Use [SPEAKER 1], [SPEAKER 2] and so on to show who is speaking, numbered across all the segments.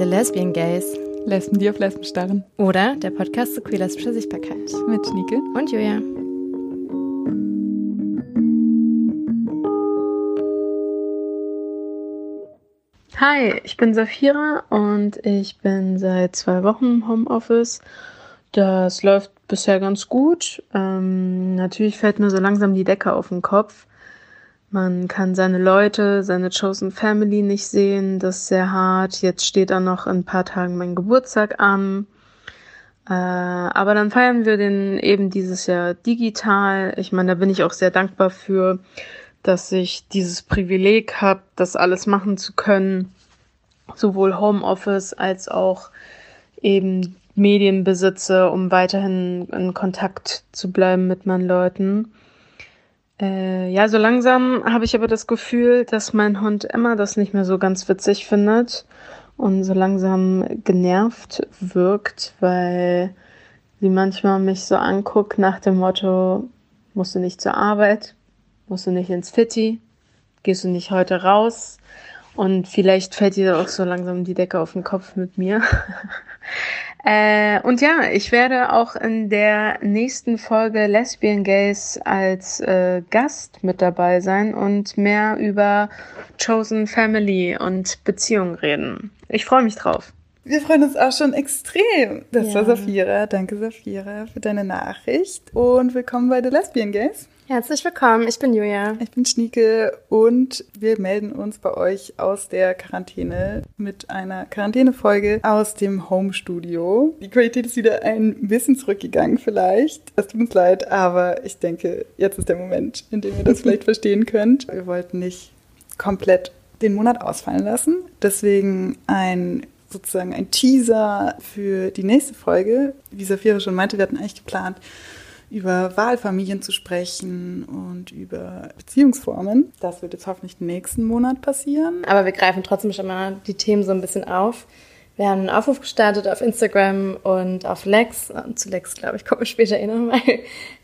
[SPEAKER 1] The Lesbian Gays.
[SPEAKER 2] Lesben, die auf Lesben starren.
[SPEAKER 1] Oder der Podcast zu queer-lesbischer Sichtbarkeit.
[SPEAKER 2] Mit Schnieke.
[SPEAKER 1] Und Julia.
[SPEAKER 3] Hi, ich bin Safira und ich bin seit zwei Wochen im Homeoffice. Das läuft bisher ganz gut. Ähm, natürlich fällt mir so langsam die Decke auf den Kopf. Man kann seine Leute, seine Chosen Family nicht sehen. Das ist sehr hart. Jetzt steht dann noch in ein paar Tagen mein Geburtstag an. Äh, aber dann feiern wir den eben dieses Jahr digital. Ich meine, da bin ich auch sehr dankbar für, dass ich dieses Privileg habe, das alles machen zu können. Sowohl Homeoffice als auch eben Medien besitze, um weiterhin in Kontakt zu bleiben mit meinen Leuten. Äh, ja, so langsam habe ich aber das Gefühl, dass mein Hund Emma das nicht mehr so ganz witzig findet und so langsam genervt wirkt, weil sie manchmal mich so anguckt nach dem Motto, musst du nicht zur Arbeit, musst du nicht ins Fitti, gehst du nicht heute raus? Und vielleicht fällt ihr auch so langsam die Decke auf den Kopf mit mir. Äh, und ja, ich werde auch in der nächsten Folge Lesbian Gays als äh, Gast mit dabei sein und mehr über Chosen Family und Beziehungen reden. Ich freue mich drauf.
[SPEAKER 2] Wir freuen uns auch schon extrem. Das ja. war Safira. Danke, Safira, für deine Nachricht. Und willkommen bei The Lesbian Gays.
[SPEAKER 1] Herzlich willkommen, ich bin Julia.
[SPEAKER 2] Ich bin Schnieke und wir melden uns bei euch aus der Quarantäne mit einer Quarantänefolge aus dem Home-Studio. Die Qualität ist wieder ein bisschen zurückgegangen vielleicht. Es tut uns leid, aber ich denke, jetzt ist der Moment, in dem ihr das vielleicht verstehen könnt. Wir wollten nicht komplett den Monat ausfallen lassen. Deswegen ein sozusagen ein Teaser für die nächste Folge. Wie Safira schon meinte, wir hatten eigentlich geplant, über Wahlfamilien zu sprechen und über Beziehungsformen. Das wird jetzt hoffentlich nächsten Monat passieren.
[SPEAKER 1] Aber wir greifen trotzdem schon mal die Themen so ein bisschen auf. Wir haben einen Aufruf gestartet auf Instagram und auf Lex. Zu Lex, glaube ich, kommen wir später eh nochmal.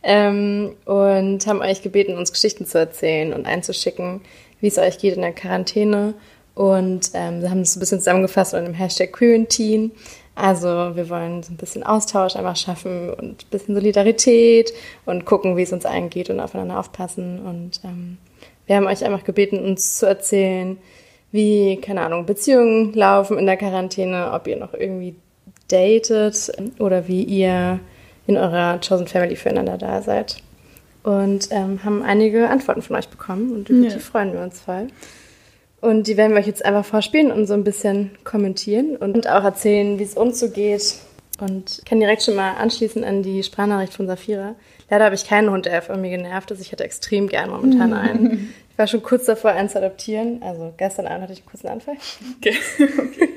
[SPEAKER 1] Ähm, und haben euch gebeten, uns Geschichten zu erzählen und einzuschicken, wie es euch geht in der Quarantäne. Und ähm, wir haben es ein bisschen zusammengefasst unter dem Hashtag Quarantine. Also wir wollen so ein bisschen Austausch einfach schaffen und ein bisschen Solidarität und gucken, wie es uns allen geht und aufeinander aufpassen. Und ähm, wir haben euch einfach gebeten, uns zu erzählen, wie, keine Ahnung, Beziehungen laufen in der Quarantäne, ob ihr noch irgendwie datet oder wie ihr in eurer Chosen Family füreinander da seid. Und ähm, haben einige Antworten von euch bekommen und über ja. die freuen wir uns voll. Und die werden wir euch jetzt einfach vorspielen und so ein bisschen kommentieren und auch erzählen, wie es uns so geht. Und ich kann direkt schon mal anschließen an die Sprachnachricht von Safira. Leider habe ich keinen Hund, der von mir genervt ist. Ich hätte extrem gern momentan einen. Ich war schon kurz davor, einen zu adoptieren. Also gestern Abend hatte ich einen kurzen Anfall. Okay. okay.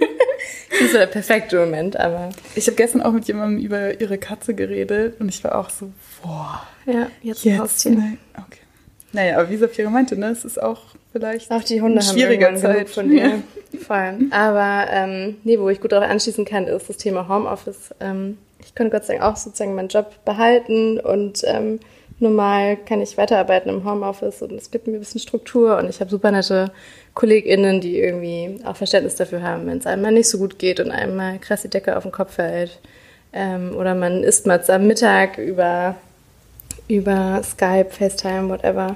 [SPEAKER 1] Das ist so der perfekte Moment, aber.
[SPEAKER 2] Ich habe gestern auch mit jemandem über ihre Katze geredet und ich war auch so, boah.
[SPEAKER 1] Ja, jetzt, jetzt ein Haustier.
[SPEAKER 2] Ne, okay. Naja, aber wie Safira meinte, ne, es ist auch vielleicht
[SPEAKER 1] auch die Hunde
[SPEAKER 2] schwieriger Zeit
[SPEAKER 1] von dir. Vor Aber ähm, nee, wo ich gut darauf anschließen kann, ist das Thema Homeoffice. Ähm, ich konnte Gott sei Dank auch sozusagen meinen Job behalten und ähm, normal kann ich weiterarbeiten im Homeoffice und es gibt mir ein bisschen Struktur und ich habe super nette KollegInnen, die irgendwie auch Verständnis dafür haben, wenn es einem mal nicht so gut geht und einem mal krass die Decke auf den Kopf fällt. Ähm, oder man isst mal am Mittag über, über Skype, FaceTime, whatever.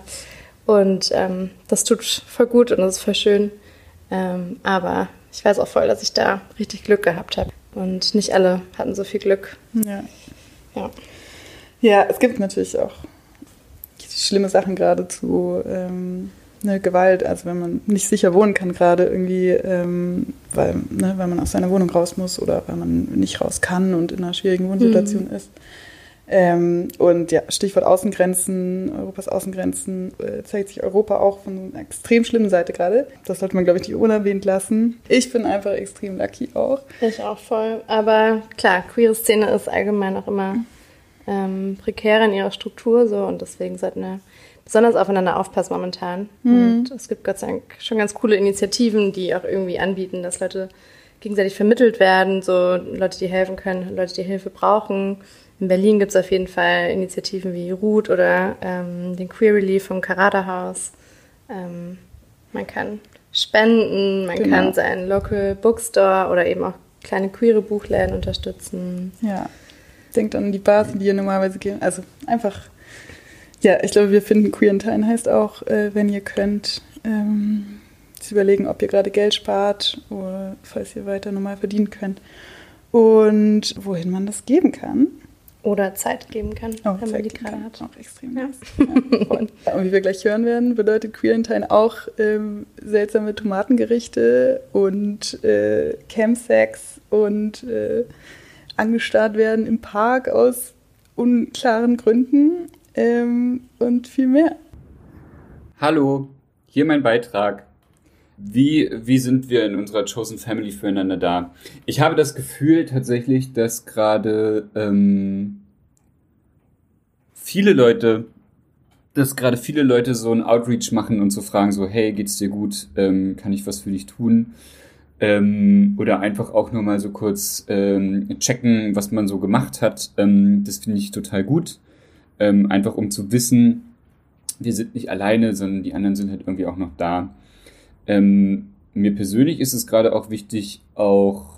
[SPEAKER 1] Und ähm, das tut voll gut und das ist voll schön. Ähm, aber ich weiß auch voll, dass ich da richtig Glück gehabt habe. Und nicht alle hatten so viel Glück.
[SPEAKER 2] Ja. Ja, ja es gibt natürlich auch schlimme Sachen gerade zu ähm, ne, Gewalt. Also wenn man nicht sicher wohnen kann gerade irgendwie, ähm, weil, ne, weil man aus seiner Wohnung raus muss oder weil man nicht raus kann und in einer schwierigen Wohnsituation mhm. ist. Ähm, und ja, Stichwort Außengrenzen, Europas Außengrenzen, äh, zeigt sich Europa auch von einer extrem schlimmen Seite gerade. Das sollte man, glaube ich, nicht unerwähnt lassen. Ich bin einfach extrem lucky auch.
[SPEAKER 1] Ich auch voll. Aber klar, queere Szene ist allgemein auch immer ähm, prekärer in ihrer Struktur so und deswegen sollten wir besonders aufeinander aufpassen momentan. Mhm. Und es gibt Gott sei Dank schon ganz coole Initiativen, die auch irgendwie anbieten, dass Leute gegenseitig vermittelt werden, so Leute, die helfen können, Leute, die Hilfe brauchen in Berlin gibt es auf jeden Fall Initiativen wie Root oder ähm, den Queer Relief vom Karada Haus. Ähm, man kann spenden, man
[SPEAKER 2] Genau.
[SPEAKER 1] kann seinen Local Bookstore oder eben auch kleine queere Buchläden unterstützen.
[SPEAKER 2] Ja. Denkt an die Bars, die ihr normalerweise geht. Also einfach, ja, ich glaube, wir finden Queerentine heißt auch, äh, wenn ihr könnt, ähm, zu überlegen, ob ihr gerade Geld spart oder falls ihr weiter normal verdienen könnt. Und wohin man das geben kann.
[SPEAKER 1] Oder Zeit geben kann,
[SPEAKER 2] Oh,
[SPEAKER 1] wenn man die gerade hat.
[SPEAKER 2] Auch extrem
[SPEAKER 1] Ja.
[SPEAKER 2] Ja. Und wie wir gleich hören werden, bedeutet Queerentine auch ähm, seltsame Tomatengerichte und äh, Campsex und äh, angestarrt werden im Park aus unklaren Gründen ähm, und viel mehr.
[SPEAKER 4] Hallo, hier mein Beitrag. Wie, wie sind wir in unserer Chosen Family füreinander da? Ich habe das Gefühl tatsächlich, dass gerade ähm, viele Leute, dass gerade viele Leute so ein Outreach machen und so fragen so, hey, geht's dir gut? Ähm, kann ich was für dich tun? Ähm, oder einfach auch nur mal so kurz ähm, checken, was man so gemacht hat. Ähm, das finde ich total gut. Ähm, einfach um zu wissen, wir sind nicht alleine, sondern die anderen sind halt irgendwie auch noch da. Ähm, mir persönlich ist es gerade auch wichtig, auch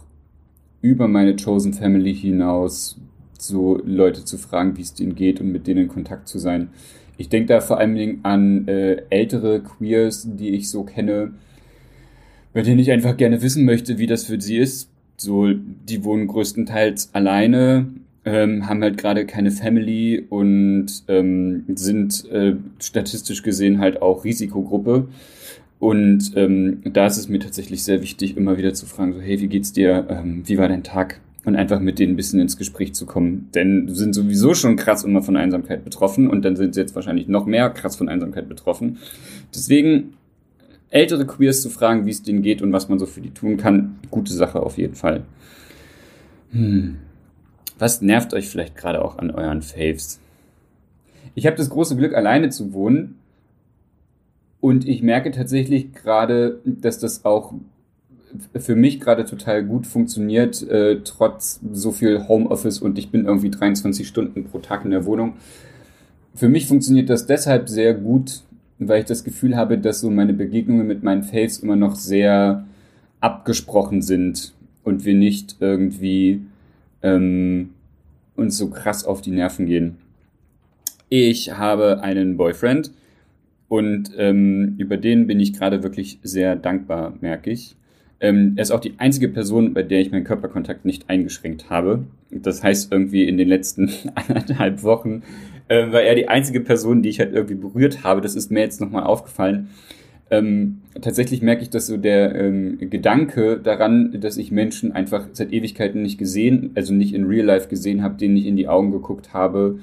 [SPEAKER 4] über meine Chosen Family hinaus so Leute zu fragen, wie es denen geht und mit denen in Kontakt zu sein. Ich denke da vor allen Dingen an äh, ältere Queers, die ich so kenne, bei denen ich einfach gerne wissen möchte, wie das für sie ist. So, die wohnen größtenteils alleine, ähm, haben halt gerade keine Family und ähm, sind äh, statistisch gesehen halt auch Risikogruppe. Und ähm, da ist es mir tatsächlich sehr wichtig, immer wieder zu fragen, so, hey, wie geht's dir? Ähm, wie war dein Tag? Und einfach mit denen ein bisschen ins Gespräch zu kommen. Denn sind sowieso schon krass immer von Einsamkeit betroffen und dann sind sie jetzt wahrscheinlich noch mehr krass von Einsamkeit betroffen. Deswegen ältere Queers zu fragen, wie es denen geht und was man so für die tun kann, gute Sache auf jeden Fall. Hm. Was nervt euch vielleicht gerade auch an euren Faves? Ich habe das große Glück, alleine zu wohnen. Und ich merke tatsächlich gerade, dass das auch für mich gerade total gut funktioniert, äh, trotz so viel Homeoffice und ich bin irgendwie 23 Stunden pro Tag in der Wohnung. Für mich funktioniert das deshalb sehr gut, weil ich das Gefühl habe, dass so meine Begegnungen mit meinen Faves immer noch sehr abgesprochen sind und wir nicht irgendwie ähm, uns so krass auf die Nerven gehen. Ich habe einen Boyfriend und ähm, über den bin ich gerade wirklich sehr dankbar, merke ich. Ähm, er ist auch die einzige Person, bei der ich meinen Körperkontakt nicht eingeschränkt habe. Das heißt, irgendwie in den letzten anderthalb Wochen äh, war er die einzige Person, die ich halt irgendwie berührt habe. Das ist mir jetzt nochmal aufgefallen. Ähm, tatsächlich merke ich, dass so der ähm, Gedanke daran, dass ich Menschen einfach seit Ewigkeiten nicht gesehen, also nicht in Real Life gesehen habe, denen ich in die Augen geguckt habe.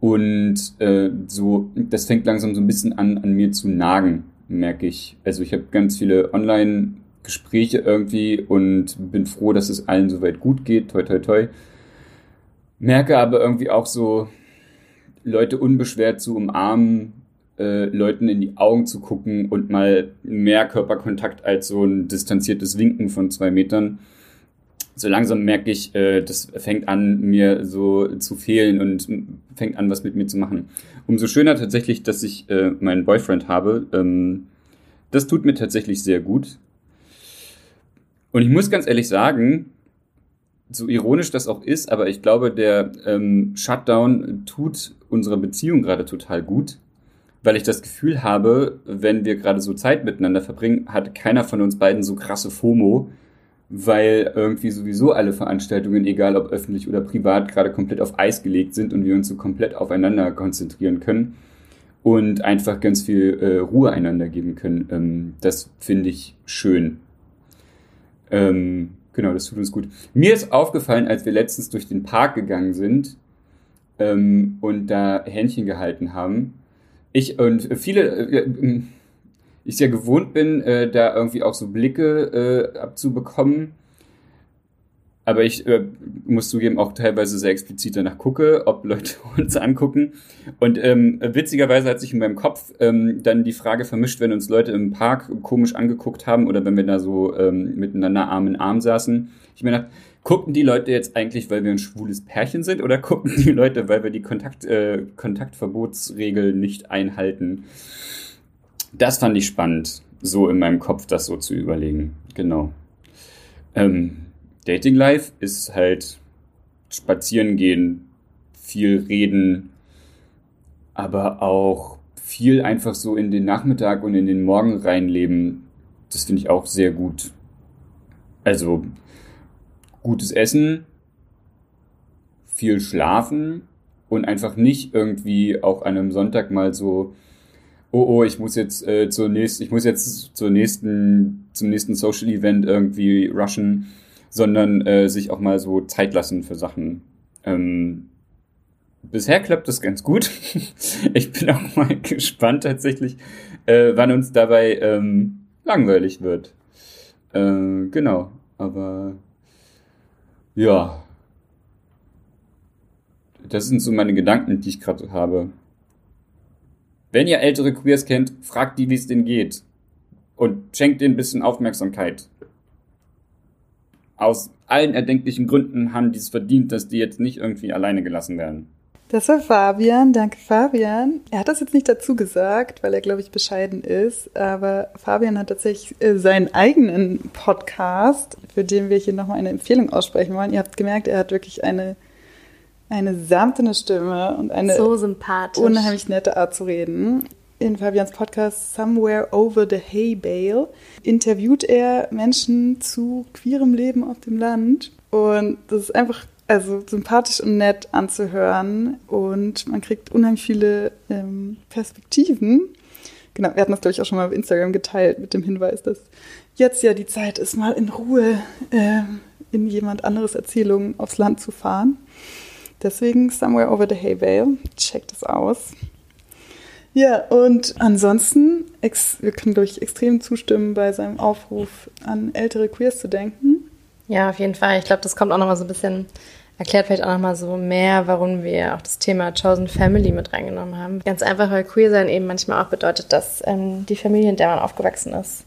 [SPEAKER 4] Und äh, so, das fängt langsam so ein bisschen an, an mir zu nagen, merke ich. Also ich habe ganz viele Online-Gespräche irgendwie und bin froh, dass es allen soweit gut geht. Toi, toi, toi. Merke aber irgendwie auch so, Leute unbeschwert zu umarmen, äh, Leuten in die Augen zu gucken und mal mehr Körperkontakt als so ein distanziertes Winken von zwei Metern. So langsam merke ich, äh, das fängt an, mir so zu fehlen und fängt an, was mit mir zu machen. Umso schöner tatsächlich, dass ich äh, meinen Boyfriend habe. Ähm, das tut mir tatsächlich sehr gut. Und ich muss ganz ehrlich sagen, so ironisch das auch ist, aber ich glaube, der ähm, Shutdown tut unserer Beziehung gerade total gut, weil ich das Gefühl habe, wenn wir gerade so Zeit miteinander verbringen, hat keiner von uns beiden so krasse FOMO, weil irgendwie sowieso alle Veranstaltungen, egal ob öffentlich oder privat, gerade komplett auf Eis gelegt sind und wir uns so komplett aufeinander konzentrieren können und einfach ganz viel äh, Ruhe einander geben können. Ähm, das finde ich schön. Ähm, genau, das tut uns gut. Mir ist aufgefallen, als wir letztens durch den Park gegangen sind ähm, und da Händchen gehalten haben, ich und viele, äh, ich ja gewohnt bin, äh, da irgendwie auch so Blicke äh, abzubekommen. Aber ich äh, muss zugeben, auch teilweise sehr explizit danach gucke, ob Leute uns angucken. Und ähm, witzigerweise hat sich in meinem Kopf ähm, dann die Frage vermischt, wenn uns Leute im Park komisch angeguckt haben oder wenn wir da so ähm, miteinander Arm in Arm saßen. Ich mir gedacht, gucken die Leute jetzt eigentlich, weil wir ein schwules Pärchen sind oder gucken die Leute, weil wir die Kontakt, äh, Kontaktverbotsregel nicht einhalten? Das fand ich spannend. so in meinem Kopf, das so zu überlegen. Genau. Ähm, Dating Life ist halt spazieren gehen, viel reden, aber auch viel einfach so in den Nachmittag und in den Morgen reinleben. Das finde ich auch sehr gut. Also gutes Essen, viel schlafen und einfach nicht irgendwie auch an einem Sonntag mal so oh oh, ich muss jetzt äh, zur nächsten, ich muss jetzt zur nächsten, zum nächsten Social Event irgendwie rushen, sondern äh, sich auch mal so Zeit lassen für Sachen. Ähm, bisher klappt das ganz gut. ich bin auch mal gespannt tatsächlich, äh, wann uns dabei ähm, langweilig wird. Äh, genau, aber ja. Das sind so meine Gedanken, die ich gerade habe. Wenn ihr ältere Queers kennt, fragt die, wie es denen geht. Und schenkt denen ein bisschen Aufmerksamkeit. Aus allen erdenklichen Gründen haben die es verdient, dass die jetzt nicht irgendwie alleine gelassen werden.
[SPEAKER 2] Das war Fabian. Danke, Fabian. Er hat das jetzt nicht dazu gesagt, weil er, glaube ich, bescheiden ist. Aber Fabian hat tatsächlich äh, seinen eigenen Podcast, für den wir hier nochmal eine Empfehlung aussprechen wollen. Ihr habt gemerkt, er hat wirklich eine eine samtene Stimme und eine
[SPEAKER 1] so sympathisch.
[SPEAKER 2] unheimlich nette Art zu reden. In Fabians Podcast Somewhere Over the Hay Bale interviewt er Menschen zu queerem Leben auf dem Land. Und das ist einfach also sympathisch und nett anzuhören. Und man kriegt unheimlich viele ähm, Perspektiven. Genau, wir hatten das, glaube ich, auch schon mal auf Instagram geteilt mit dem Hinweis, dass jetzt ja die Zeit ist, mal in Ruhe äh, in jemand anderes Erzählungen aufs Land zu fahren. Deswegen Somewhere Over the Hay Vale. Checkt es aus. Ja, und ansonsten, wir können, glaube ich, extrem zustimmen bei seinem Aufruf an ältere Queers zu denken.
[SPEAKER 1] Ja, auf jeden Fall. Ich glaube, das kommt auch nochmal so ein bisschen, erklärt vielleicht auch nochmal so mehr, warum wir auch das Thema Chosen Family mit reingenommen haben. Ganz einfach, weil Queer sein eben manchmal auch bedeutet, dass ähm, die Familie, in der man aufgewachsen ist,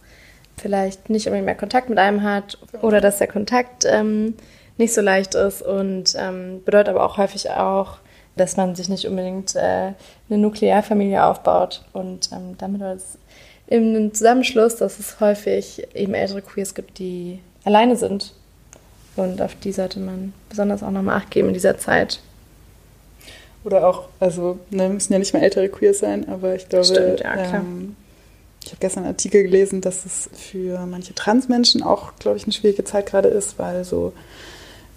[SPEAKER 1] vielleicht nicht unbedingt mehr Kontakt mit einem hat oder dass der Kontakt ähm, nicht so leicht ist und ähm, bedeutet aber auch häufig auch, dass man sich nicht unbedingt äh, eine Nuklearfamilie aufbaut. Und ähm, damit war es eben ein Zusammenschluss, dass es häufig eben ältere Queers gibt, die alleine sind. Und auf die sollte man besonders auch nochmal Acht geben in dieser Zeit.
[SPEAKER 2] Oder auch, also ne, müssen ja nicht mehr ältere Queers sein, aber ich glaube, Stimmt, ja, ähm, ich habe gestern einen Artikel gelesen, dass es für manche Transmenschen auch, glaube ich, eine schwierige Zeit gerade ist, weil so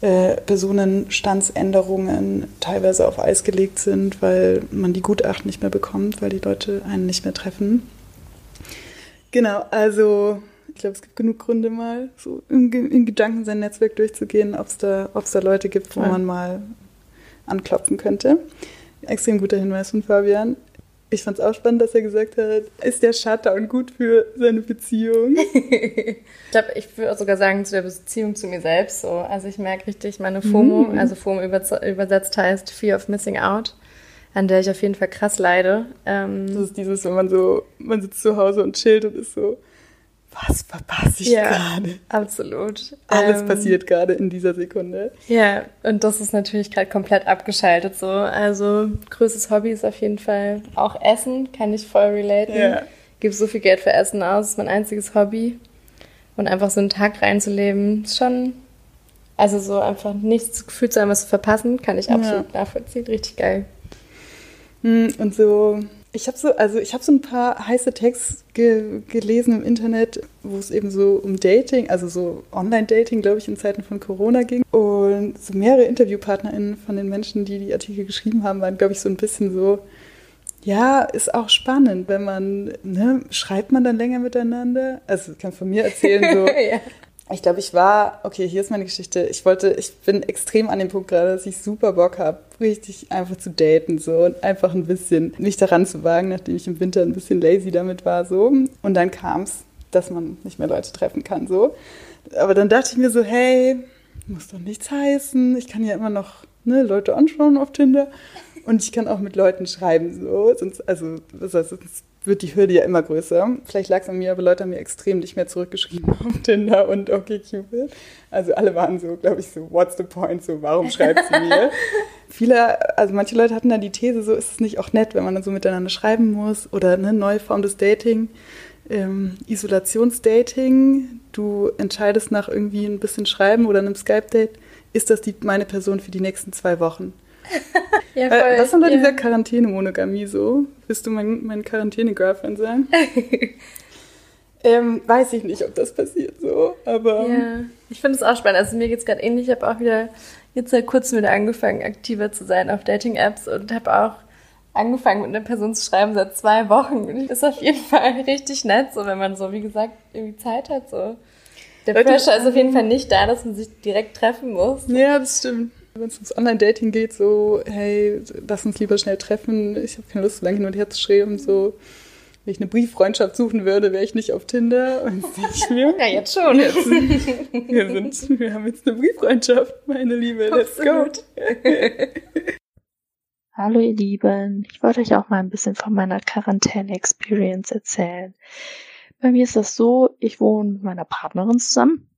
[SPEAKER 2] äh, Personenstandsänderungen teilweise auf Eis gelegt sind, weil man die Gutachten nicht mehr bekommt, weil die Leute einen nicht mehr treffen. Genau, also ich glaube, es gibt genug Gründe, mal so in, in Gedanken sein Netzwerk durchzugehen, ob es da, da Leute gibt, wo ja. man mal anklopfen könnte. Extrem guter Hinweis von Fabian. Ich fand es auch spannend, dass er gesagt hat, ist der Shutdown gut für seine Beziehung?
[SPEAKER 1] ich glaube, ich würde sogar sagen, zu der Beziehung zu mir selbst so. Also ich merke richtig meine FOMO, mm. also FOMO übersetzt heißt Fear of Missing Out, an der ich auf jeden Fall krass leide.
[SPEAKER 2] Ähm, das ist dieses, wenn man so, man sitzt zu Hause und chillt und ist so, was verpasse ich ja, gerade?
[SPEAKER 1] Absolut.
[SPEAKER 2] Alles ähm, passiert gerade in dieser Sekunde.
[SPEAKER 1] Ja, und das ist natürlich gerade komplett abgeschaltet so. Also größtes Hobby ist auf jeden Fall auch Essen, kann ich voll relaten. Ja. Gebe so viel Geld für Essen aus, ist mein einziges Hobby. Und einfach so einen Tag reinzuleben, ist schon, also so einfach nichts gefühlt zu haben, was zu verpassen, kann ich absolut ja. nachvollziehen. Richtig geil.
[SPEAKER 2] Hm, und so ich habe so, also ich habe so ein paar heiße Texte ge gelesen im Internet, wo es eben so um Dating, also so Online-Dating, glaube ich, in Zeiten von Corona ging. Und so mehrere InterviewpartnerInnen von den Menschen, die die Artikel geschrieben haben, waren, glaube ich, so ein bisschen so, ja, ist auch spannend, wenn man, ne, schreibt man dann länger miteinander? Also ich kann von mir erzählen, so, ja ich glaube, ich war, okay, hier ist meine Geschichte. Ich wollte, ich bin extrem an dem Punkt gerade, dass ich super Bock habe, richtig einfach zu daten so und einfach ein bisschen mich daran zu wagen, nachdem ich im Winter ein bisschen lazy damit war so. Und dann kam es, dass man nicht mehr Leute treffen kann so. Aber dann dachte ich mir so, hey, muss doch nichts heißen. Ich kann ja immer noch ne, Leute anschauen auf Tinder und ich kann auch mit Leuten schreiben so. Sonst, also was heißt, sonst wird die Hürde ja immer größer. Vielleicht lag es an mir, aber Leute haben mir extrem nicht mehr zurückgeschrieben auf Tinder und OkCupid. Also alle waren so, glaube ich, so, what's the point? So, warum schreibt sie mir? Viele, also manche Leute hatten dann die These, so ist es nicht auch nett, wenn man dann so miteinander schreiben muss oder eine neue Form des Dating. ähm, Isolationsdating, du entscheidest nach irgendwie ein bisschen Schreiben oder einem Skype-Date, ist das die, meine Person für die nächsten zwei Wochen? ja, voll, Was ist unter ja. dieser Quarantäne-Monogamie so? Willst du mein, mein Quarantäne-Girlfriend sein? ähm, weiß ich nicht, ob das passiert so, aber...
[SPEAKER 1] Ja, ich finde es auch spannend. Also mir geht es gerade ähnlich. Ich habe auch wieder jetzt seit kurzem wieder angefangen, aktiver zu sein auf Dating-Apps und habe auch angefangen mit einer Person zu schreiben seit zwei Wochen. Und das ist auf jeden Fall richtig nett, so wenn man so, wie gesagt, irgendwie Zeit hat. So. Der Leute, Pressure ist auf jeden Fall nicht da, dass man sich direkt treffen muss.
[SPEAKER 2] Ja, das stimmt. Wenn es ums Online-Dating geht, so, hey, lass uns lieber schnell treffen, ich habe keine Lust, so lange hin und her zu schreiben, so. Wenn ich eine Brieffreundschaft suchen würde, wäre ich nicht auf Tinder. Und
[SPEAKER 1] ich mir, ja, jetzt schon. Jetzt,
[SPEAKER 2] wir, sind, wir haben jetzt eine Brieffreundschaft, meine Liebe. Let's go.
[SPEAKER 5] Hallo ihr Lieben, ich wollte euch auch mal ein bisschen von meiner Quarantäne-Experience erzählen. Bei mir ist das so, ich wohne mit meiner Partnerin zusammen.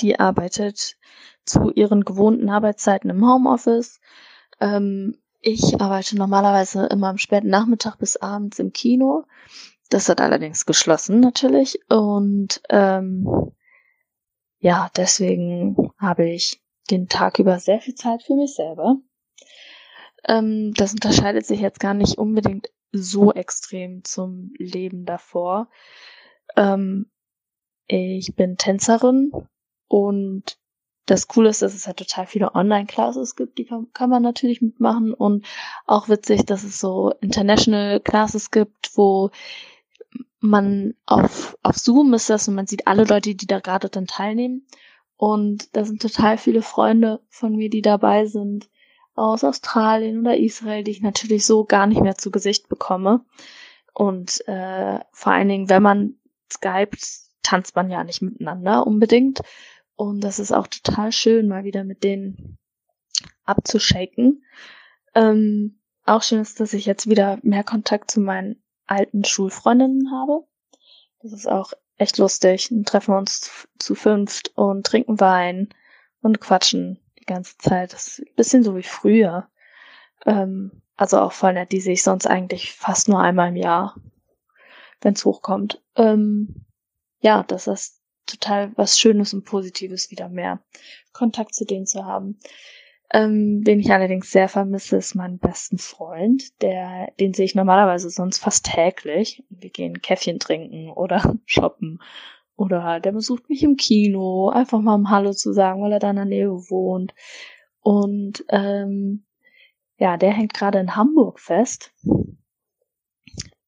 [SPEAKER 5] Die arbeitet zu ihren gewohnten Arbeitszeiten im Homeoffice. Ähm, ich arbeite normalerweise immer am späten Nachmittag bis abends im Kino. Das hat allerdings geschlossen natürlich. Und ähm, ja, deswegen habe ich den Tag über sehr viel Zeit für mich selber. Ähm, das unterscheidet sich jetzt gar nicht unbedingt so extrem zum Leben davor. Ähm, ich bin Tänzerin und das Coole ist, dass es halt total viele Online-Classes gibt, die kann, kann, man natürlich mitmachen und auch witzig, dass es so International Classes gibt, wo man auf, auf Zoom ist das und man sieht alle Leute, die da gerade dann teilnehmen und da sind total viele Freunde von mir, die dabei sind aus Australien oder Israel, die ich natürlich so gar nicht mehr zu Gesicht bekomme. Und äh, vor allen Dingen, wenn man skypt, tanzt man ja nicht miteinander unbedingt. Und das ist auch total schön, mal wieder mit denen abzushaken. Ähm, auch schön ist, dass ich jetzt wieder mehr Kontakt zu meinen alten Schulfreundinnen habe. Das ist auch echt lustig. Dann treffen wir uns zu fünft und trinken Wein und quatschen die ganze Zeit. Das ist ein bisschen so wie früher. Ähm, also auch voll nett, die sehe ich sonst eigentlich fast nur einmal im Jahr, wenn es hochkommt. Ähm, ja, das ist total was Schönes und Positives, wieder mehr Kontakt zu denen zu haben. Ähm, wen ich allerdings sehr vermisse, ist mein besten Freund. Der, den sehe ich normalerweise sonst fast täglich. Wir gehen Käffchen trinken oder shoppen oder der besucht mich im Kino, einfach mal um Hallo zu sagen, weil er da in der Nähe wohnt. Und ähm, ja, der hängt gerade in Hamburg fest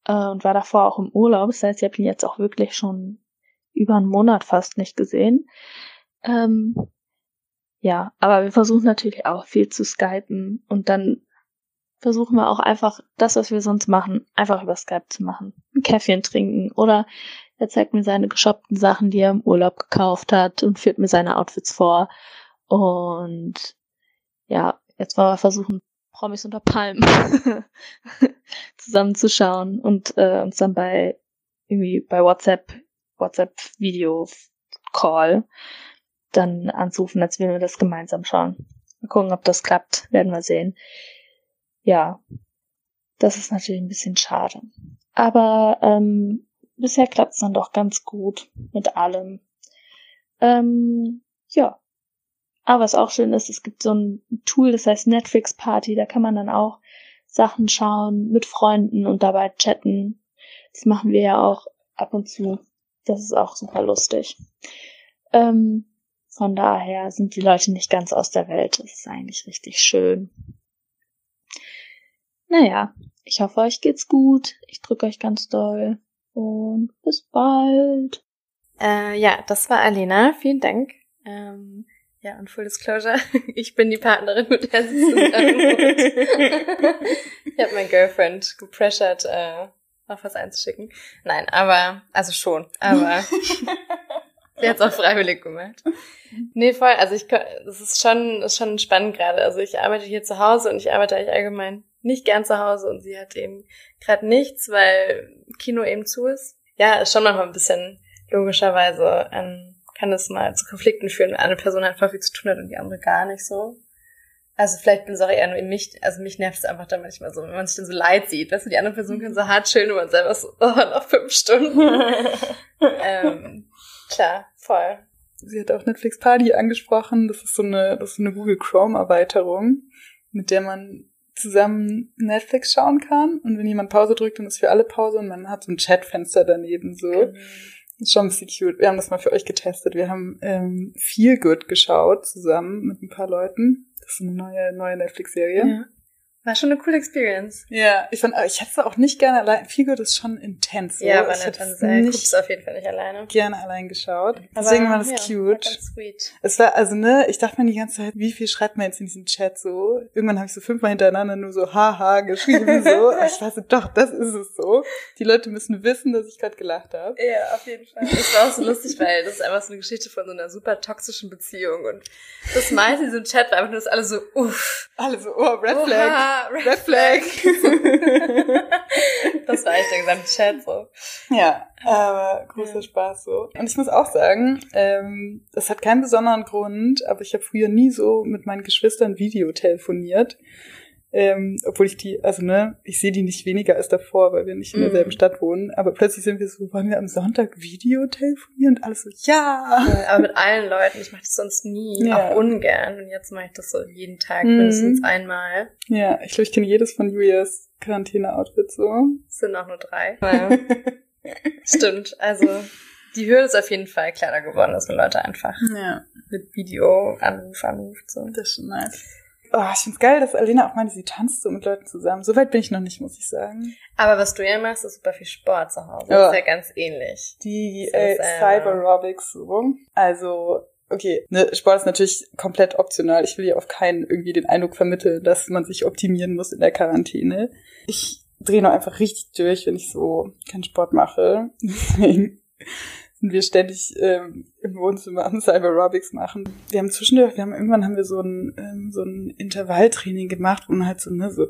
[SPEAKER 5] äh, und war davor auch im Urlaub. Das heißt, ich habe ihn jetzt auch wirklich schon über einen Monat fast nicht gesehen. Ähm, ja, aber wir versuchen natürlich auch viel zu skypen und dann versuchen wir auch einfach das, was wir sonst machen, einfach über Skype zu machen. Ein Käffchen trinken oder er zeigt mir seine geshoppten Sachen, die er im Urlaub gekauft hat und führt mir seine Outfits vor. Und ja, jetzt wollen wir versuchen, Promis unter Palmen zusammenzuschauen und äh, uns dann bei irgendwie bei WhatsApp, WhatsApp Video Call dann anzurufen, als würden wir das gemeinsam schauen. Mal gucken, ob das klappt, werden wir sehen. Ja, das ist natürlich ein bisschen schade. Aber ähm, bisher klappt's dann doch ganz gut mit allem. Ähm, ja. Aber was auch schön ist, es gibt so ein Tool, das heißt Netflix Party, da kann man dann auch Sachen schauen mit Freunden und dabei chatten. Das machen wir ja auch ab und zu. Das ist auch super lustig. Ähm, von daher sind die Leute nicht ganz aus der Welt. Das ist eigentlich richtig schön. Naja, ich hoffe, euch geht's gut. Ich drücke euch ganz doll und bis bald.
[SPEAKER 1] Äh, ja, das war Alena. Vielen Dank. Ähm, ja, und Full Disclosure, ich bin die Partnerin, mit der sie zusammen wohnt. ich habe mein Girlfriend gepressured, äh, noch was einzuschicken. Nein, aber, also schon, aber sie hat es auch freiwillig gemacht. Nee, voll, also ich, das ist schon, ist schon spannend gerade. Also ich arbeite hier zu Hause und ich arbeite eigentlich allgemein nicht gern zu Hause und sie hat eben gerade nichts, weil Kino eben zu ist. Ja, ist schon manchmal ein bisschen logischerweise, ähm, kann es mal zu Konflikten führen, wenn eine Person halt voll viel zu tun hat und die andere gar nicht so. Also vielleicht bin auch eher nur in mich, also mich nervt es einfach dann manchmal so, wenn man sich dann so leid sieht. Weißt du, die andere Person kann so hart chillen und man selber so, oh, noch fünf Stunden. ähm, klar, voll.
[SPEAKER 2] Sie hat auch Netflix Party angesprochen. Das ist so eine, das ist so eine Google Chrome Erweiterung, mit der man zusammen Netflix schauen kann. Und wenn jemand Pause drückt, dann ist für alle Pause und man hat so ein Chatfenster daneben so.
[SPEAKER 1] Mhm.
[SPEAKER 2] Schon cute. Wir haben das mal für euch getestet. Wir haben ähm, Feel Good geschaut zusammen mit ein paar Leuten. Das ist eine neue, neue Netflix-Serie.
[SPEAKER 1] Ja. War schon eine coole Experience.
[SPEAKER 2] Ja, ich fand, ich hätte es auch nicht gerne allein. Good ist schon intens. So.
[SPEAKER 1] Ja,
[SPEAKER 2] ich hätte
[SPEAKER 1] dann
[SPEAKER 2] es
[SPEAKER 1] sehr.
[SPEAKER 2] nicht
[SPEAKER 1] Guck's auf jeden Fall nicht alleine.
[SPEAKER 2] gerne allein geschaut.
[SPEAKER 1] Aber,
[SPEAKER 2] Deswegen war das
[SPEAKER 1] ja,
[SPEAKER 2] cute.
[SPEAKER 1] War ganz sweet.
[SPEAKER 2] Es war, also ne, ich dachte mir die ganze Zeit, wie viel schreibt man jetzt in diesem Chat so? Irgendwann habe ich so fünfmal hintereinander nur so haha geschrieben so. Aber ich war so, doch, das ist es so. Die Leute müssen wissen, dass ich gerade gelacht habe.
[SPEAKER 1] Ja, auf jeden Fall. Das war auch so lustig, weil das ist einfach so eine Geschichte von so einer super toxischen Beziehung. Und das meiste in diesem Chat war einfach nur, dass alle so, uff.
[SPEAKER 2] Alle so, oh, Red Flag.
[SPEAKER 1] Oha,
[SPEAKER 2] Red Flag.
[SPEAKER 1] das war echt der gesamte Chat so.
[SPEAKER 2] ja, aber großer
[SPEAKER 1] Ja.
[SPEAKER 2] Spaß so. Und ich muss auch sagen, ähm, das hat keinen besonderen Grund, aber ich habe früher nie so mit meinen Geschwistern Video telefoniert. Ähm, obwohl ich die, also ne, ich sehe die nicht weniger als davor, weil wir nicht in derselben Stadt wohnen. Aber plötzlich sind wir so, wollen wir am Sonntag Video telefonieren? Und alles so, ja.
[SPEAKER 1] Aber mit allen Leuten, ich mache das sonst nie,
[SPEAKER 2] Ja.
[SPEAKER 1] auch ungern. Und jetzt mache ich das so jeden Tag,
[SPEAKER 2] Mhm.
[SPEAKER 1] mindestens einmal.
[SPEAKER 2] Ja, ich glaube, ich kenne jedes von Julias Quarantäne-Outfit so.
[SPEAKER 1] Es sind auch nur drei. Ja. Stimmt, also die Hürde ist auf jeden Fall kleiner geworden, dass man Leute einfach
[SPEAKER 2] Ja,
[SPEAKER 1] mit Video Anruf anruft. So.
[SPEAKER 2] das ist schon nice. Oh, ich find's geil, dass Alena auch meinte, sie tanzt so mit Leuten zusammen. So weit bin ich noch nicht, muss ich sagen.
[SPEAKER 1] Aber was du ja machst, ist super viel Sport zu Hause.
[SPEAKER 2] Ja.
[SPEAKER 1] Das ist ja ganz ähnlich.
[SPEAKER 2] Die äh,
[SPEAKER 1] äh,
[SPEAKER 2] Cyber-Aerobics so. Also, okay, ne, Sport ist natürlich komplett optional. Ich will ja auf keinen irgendwie den Eindruck vermitteln, dass man sich optimieren muss in der Quarantäne. Ich drehe noch einfach richtig durch, wenn ich so keinen Sport mache. Deswegen sind wir ständig ähm, im Wohnzimmer am Cyber Aerobics machen. Wir haben zwischendurch, wir haben irgendwann haben wir so ein ähm, so ein Intervalltraining gemacht, wo man halt so ne so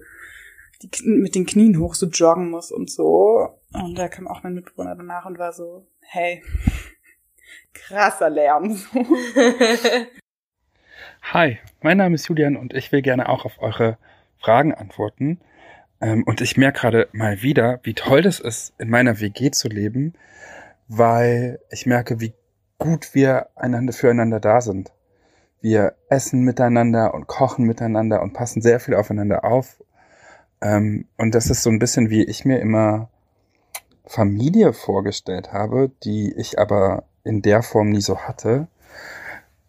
[SPEAKER 2] die, mit den Knien hoch so joggen muss und so. Und da kam auch mein Mitbewohner danach und war so, hey, krasser Lärm.
[SPEAKER 6] Hi, mein Name ist Julian und ich will gerne auch auf eure Fragen antworten. Ähm, und ich merke gerade mal wieder, wie toll das ist, in meiner WG zu leben, weil ich merke, wie gut wir einander füreinander da sind. Wir essen miteinander und kochen miteinander und passen sehr viel aufeinander auf. Ähm, und das ist so ein bisschen, wie ich mir immer Familie vorgestellt habe, die ich aber in der Form nie so hatte.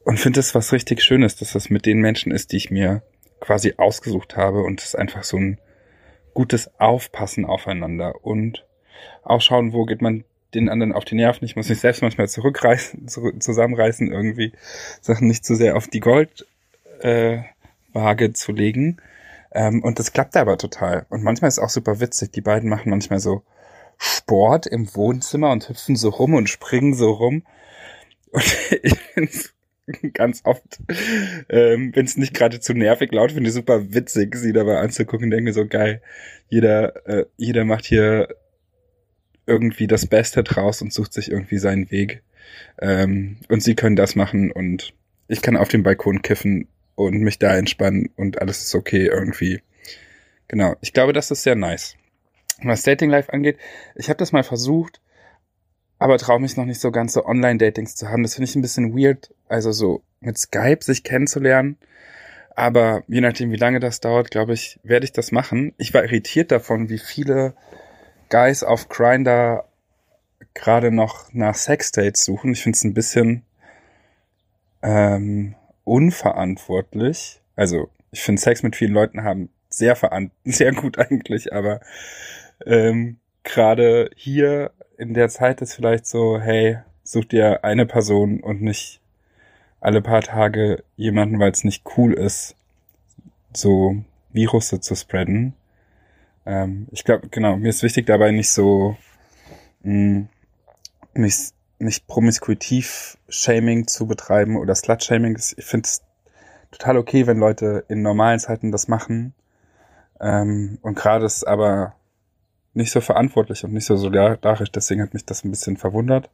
[SPEAKER 6] Und finde es was richtig Schönes, dass das mit den Menschen ist, die ich mir quasi ausgesucht habe und es ist einfach so ein gutes Aufpassen aufeinander und auch schauen, wo geht man den anderen auf die Nerven. Ich muss mich selbst manchmal zurückreißen, zurück, zusammenreißen, irgendwie Sachen nicht zu sehr auf die Goldwaage äh, zu legen. Ähm, und das klappt aber total. Und manchmal ist es auch super witzig. Die beiden machen manchmal so Sport im Wohnzimmer und hüpfen so rum und springen so rum. Und ich finde ganz oft, ähm, wenn es nicht gerade zu nervig laut, finde ich super witzig, sie dabei anzugucken, denke so geil. Jeder, äh, jeder macht hier irgendwie das Beste draus und sucht sich irgendwie seinen Weg. Ähm, und sie können das machen und ich kann auf dem Balkon kiffen und mich da entspannen und alles ist okay irgendwie. Genau, ich glaube, das ist sehr nice. Was Dating Life angeht, ich habe das mal versucht, aber traue mich noch nicht so ganz so Online-Datings zu haben. Das finde ich ein bisschen weird, also so mit Skype sich kennenzulernen. Aber je nachdem, wie lange das dauert, glaube ich, werde ich das machen. Ich war irritiert davon, wie viele Guys auf Grindr gerade noch nach Sexdates suchen. Ich finde es ein bisschen ähm, unverantwortlich. Also ich finde Sex mit vielen Leuten haben sehr veran sehr gut eigentlich, aber ähm, gerade hier in der Zeit ist vielleicht so, hey, such dir eine Person und nicht alle paar Tage jemanden, weil es nicht cool ist, so Virusse zu spreaden. Ähm, ich glaube, genau, mir ist wichtig dabei nicht so mh, nicht, nicht promiskuitiv-Shaming zu betreiben oder Slut-Shaming. Ich finde es total okay, wenn Leute in normalen Zeiten das machen. Ähm, und gerade ist aber nicht so verantwortlich und nicht so solidarisch, deswegen hat mich das ein bisschen verwundert.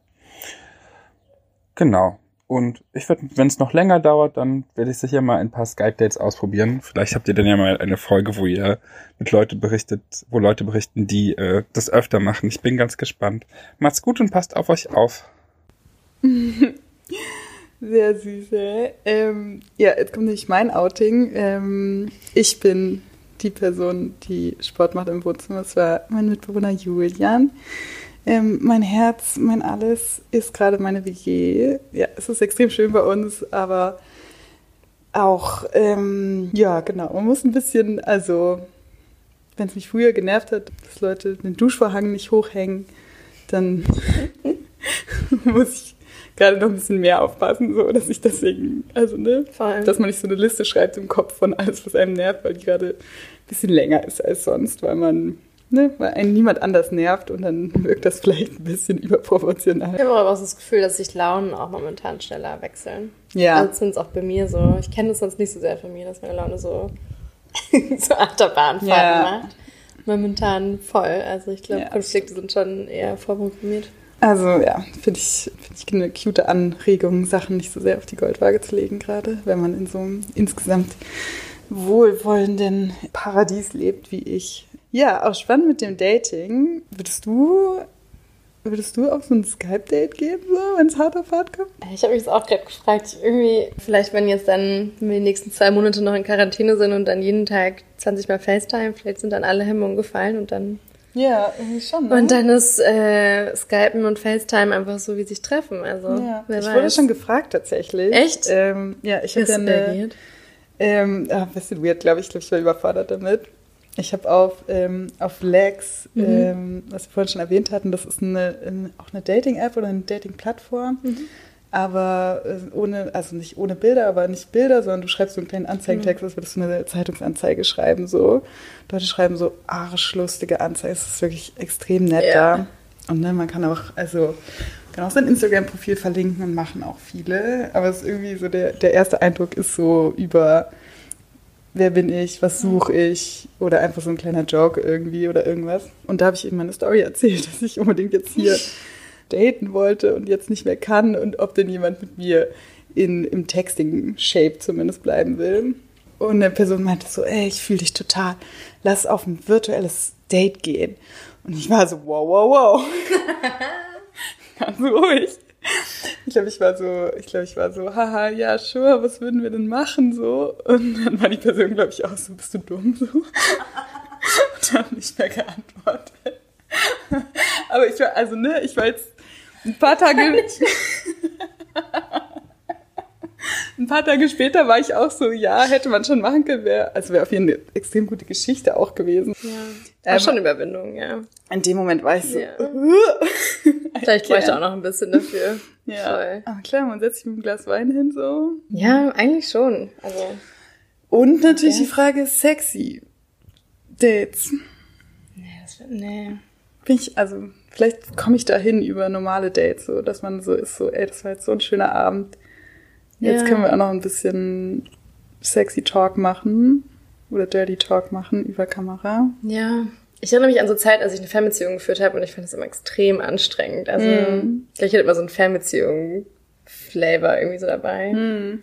[SPEAKER 6] Genau. Und ich würde, wenn es noch länger dauert, dann werde ich sicher mal ein paar Skype-Dates ausprobieren. Vielleicht habt ihr dann ja mal eine Folge, wo ihr mit Leute berichtet, wo Leute berichten, die äh, das öfter machen. Ich bin ganz gespannt. Macht's gut und passt auf euch auf.
[SPEAKER 2] Sehr süß, ey. Ähm, ja, jetzt kommt nämlich mein Outing. Ähm, ich bin die Person, die Sport macht im Wohnzimmer. Das war mein Mitbewohner Julian. Ähm, mein Herz, mein Alles ist gerade meine WG. Ja, es ist extrem schön bei uns, aber auch, ähm, ja, genau, man muss ein bisschen, also, wenn es mich früher genervt hat, dass Leute den Duschvorhang nicht hochhängen, dann muss ich gerade noch ein bisschen mehr aufpassen, so dass ich deswegen, also ne, dass man nicht so eine Liste schreibt im Kopf von alles, was einem nervt, weil die gerade ein bisschen länger ist als sonst, weil man, ne, weil einen niemand anders nervt und dann wirkt das vielleicht ein bisschen überproportional.
[SPEAKER 1] Ich habe aber auch das Gefühl, dass sich Launen auch momentan schneller wechseln.
[SPEAKER 2] Ja.
[SPEAKER 1] Also zumindest auch bei mir so. Ich kenne das sonst nicht so sehr von mir, dass meine Laune so, so Achterbahnfahrten
[SPEAKER 2] Ja.
[SPEAKER 1] macht. Momentan voll. Also ich glaube,
[SPEAKER 2] Ja.
[SPEAKER 1] Konflikte sind schon eher vorprogrammiert.
[SPEAKER 2] Also ja, finde ich, finde ich eine cute Anregung, Sachen nicht so sehr auf die Goldwaage zu legen, gerade wenn man in so einem insgesamt wohlwollenden Paradies lebt wie ich. Ja, auch spannend mit dem Dating. Würdest du, würdest du auf so ein Skype-Date gehen, so, wenn es hart auf hart kommt?
[SPEAKER 1] Ich habe mich das auch gerade gefragt. Irgendwie, vielleicht wenn jetzt dann, wir die nächsten zwei Monate noch in Quarantäne sind und dann jeden Tag 20 Mal FaceTime, vielleicht sind dann alle Hemmungen gefallen und dann
[SPEAKER 2] Ja, irgendwie schon. Ne?
[SPEAKER 1] und dann ist äh, Skypen und FaceTime einfach so, wie sich treffen. Also
[SPEAKER 2] ja. Ich
[SPEAKER 1] weiß.
[SPEAKER 2] wurde schon gefragt tatsächlich.
[SPEAKER 1] Echt?
[SPEAKER 2] Ähm, ja, ich habe ja eine,
[SPEAKER 1] reagiert?
[SPEAKER 2] Ähm, ah, ein bisschen weird, glaube ich. Ich glaube, ich war überfordert damit. Ich habe auf, ähm, auf Lex,
[SPEAKER 1] Mhm.
[SPEAKER 2] ähm, was wir vorhin schon erwähnt hatten, das ist eine, ähm, auch eine Dating-App oder eine Dating-Plattform.
[SPEAKER 1] Mhm.
[SPEAKER 2] Aber äh, ohne, also nicht ohne Bilder, aber nicht Bilder, sondern du schreibst so einen kleinen Anzeigentext, als würdest du eine Zeitungsanzeige schreiben. So. Leute schreiben so arschlustige Anzeigen. Es ist wirklich extrem nett
[SPEAKER 1] Ja.
[SPEAKER 2] da. Und ne, man kann auch, also kann auch sein Instagram-Profil verlinken und machen auch viele. Aber es ist irgendwie so, der, der erste Eindruck ist so über wer bin ich, was suche ich oder einfach so ein kleiner Joke irgendwie oder irgendwas. Und da habe ich eben meine Story erzählt, dass ich unbedingt jetzt hier daten wollte und jetzt nicht mehr kann und ob denn jemand mit mir in, im Texting-Shape zumindest bleiben will. Und eine Person meinte so, ey, ich fühle dich total, lass auf ein virtuelles Date gehen. Und ich war so, wow, wow, wow. Ganz ruhig. Ich glaube, ich war so, ich glaube, ich war so, haha, ja, sure, was würden wir denn machen so? Und dann war die Person, glaube ich, auch so, bist du dumm so? Und habe nicht mehr geantwortet. Aber ich war, also ne, ich war jetzt ein paar Tage, ein paar Tage später war ich auch so, ja, hätte man schon machen können, wäre, also wäre auf jeden Fall eine extrem gute Geschichte auch gewesen.
[SPEAKER 1] Ja. War
[SPEAKER 2] Ähm,
[SPEAKER 1] schon Überwindung, ja.
[SPEAKER 2] In dem Moment war ich so,
[SPEAKER 1] Ja. Vielleicht bräuchte ich auch noch ein bisschen dafür.
[SPEAKER 2] ja.
[SPEAKER 1] Voll.
[SPEAKER 2] Aber klar, man setzt sich mit einem Glas Wein hin so.
[SPEAKER 1] Ja, eigentlich schon. Also,
[SPEAKER 2] Und natürlich
[SPEAKER 1] Ja.
[SPEAKER 2] die Frage sexy Dates.
[SPEAKER 1] nee, das, nee.
[SPEAKER 2] Bin ich, also, vielleicht komme ich dahin über normale Dates, so, dass man so ist, so, ey, das war jetzt so ein schöner Abend. Jetzt
[SPEAKER 1] Ja.
[SPEAKER 2] können wir auch noch ein bisschen sexy Talk machen oder Dirty Talk machen über Kamera.
[SPEAKER 1] Ja. Ich erinnere mich an so Zeit, als ich eine Fernbeziehung geführt habe und ich fand das immer extrem anstrengend. Also,
[SPEAKER 2] Mhm.
[SPEAKER 1] ich glaube, ich hatte immer so einen Fernbeziehung-Flavor irgendwie so dabei.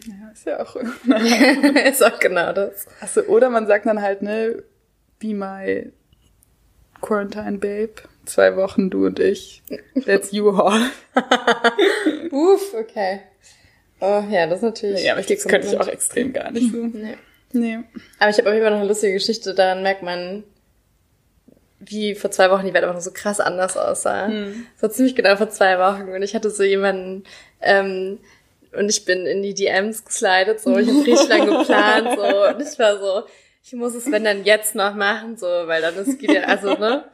[SPEAKER 2] Ja, ist ja auch.
[SPEAKER 1] ist auch genau das.
[SPEAKER 2] Achso, oder man sagt dann halt, ne, be my quarantine babe. Zwei Wochen, du und ich. That's you all.
[SPEAKER 1] Uff, okay. Oh, ja, das ist natürlich.
[SPEAKER 2] Ja, aber ich, das könnte ich auch extrem gar nicht so.
[SPEAKER 1] Nee.
[SPEAKER 2] Nee.
[SPEAKER 1] Aber ich habe auf jeden Fall noch eine lustige Geschichte. Daran merkt man, wie vor zwei Wochen die Welt einfach noch so krass anders aussah.
[SPEAKER 2] Hm.
[SPEAKER 1] Das war ziemlich genau vor zwei Wochen. Und ich hatte so jemanden, ähm, und ich bin in die DMs geslidet, so, ich habe richtig lang geplant, so, und ich war so, ich muss es, wenn dann jetzt noch machen, so, weil dann ist geht ja, also, ne,